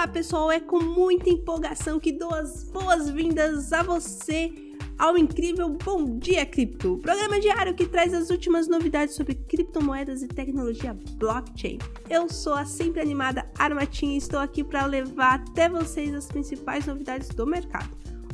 Olá pessoal, é com muita empolgação que dou as boas-vindas a você ao incrível Bom Dia Cripto, programa diário que traz as últimas novidades sobre criptomoedas e tecnologia blockchain. Eu sou a sempre animada Armatinha e estou aqui para levar até vocês as principais novidades do mercado.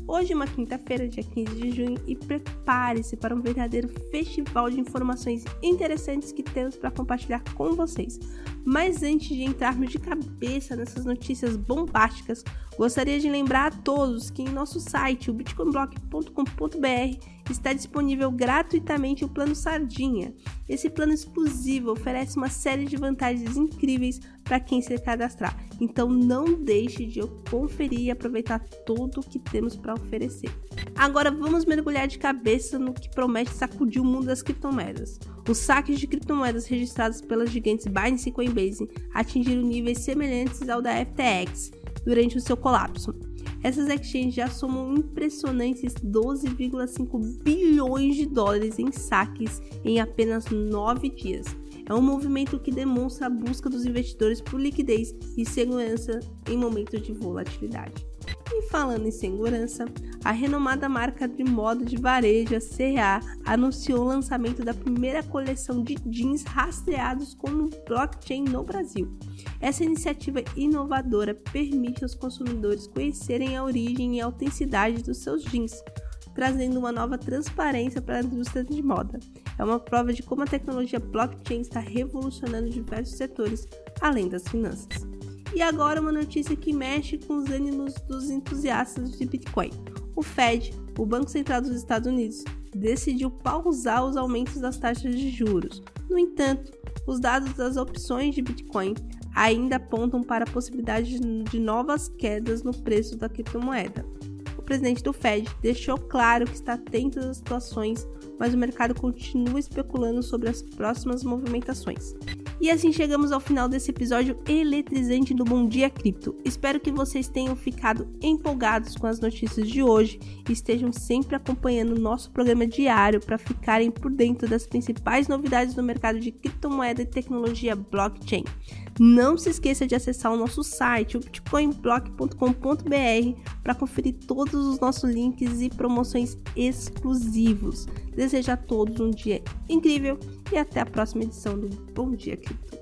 Hoje é uma quinta-feira, dia 15 de junho, e prepare-se para um verdadeiro festival de informações interessantes que temos para compartilhar com vocês. Mas antes de entrarmos de cabeça nessas notícias bombásticas, gostaria de lembrar a todos que em nosso site, o bitcoinblock.com.br, está disponível gratuitamente o plano Sardinha. Esse plano exclusivo oferece uma série de vantagens incríveis para quem se cadastrar. Então não deixe de conferir e aproveitar tudo o que temos para oferecer. Agora vamos mergulhar de cabeça no que promete sacudir o mundo das criptomoedas. Os saques de criptomoedas registrados pelas gigantes Binance e Coinbase atingiram níveis semelhantes ao da FTX durante o seu colapso. Essas exchanges já somam impressionantes 12,5 bilhões de dólares em saques em apenas 9 dias. É um movimento que demonstra a busca dos investidores por liquidez e segurança em momentos de volatilidade. E falando em segurança, a renomada marca de moda de varejo, CA, anunciou o lançamento da primeira coleção de jeans rastreados com blockchain no Brasil. Essa iniciativa inovadora permite aos consumidores conhecerem a origem e a autenticidade dos seus jeans, trazendo uma nova transparência para a indústria de moda. É uma prova de como a tecnologia blockchain está revolucionando diversos setores, além das finanças. E agora uma notícia que mexe com os ânimos dos entusiastas de Bitcoin. O Fed, o Banco Central dos Estados Unidos, decidiu pausar os aumentos das taxas de juros. No entanto, os dados das opções de Bitcoin ainda apontam para a possibilidade de novas quedas no preço da criptomoeda. Presidente do Fed deixou claro que está atento às situações, mas o mercado continua especulando sobre as próximas movimentações. E assim chegamos ao final desse episódio eletrizante do Bom Dia Cripto. Espero que vocês tenham ficado empolgados com as notícias de hoje e estejam sempre acompanhando o nosso programa diário para ficarem por dentro das principais novidades do mercado de criptomoeda e tecnologia blockchain. Não se esqueça de acessar o nosso site, o bitcoinblock.com.br, para conferir todos os nossos links e promoções exclusivos. Desejo a todos um dia incrível e até a próxima edição do Bom Dia Cripto.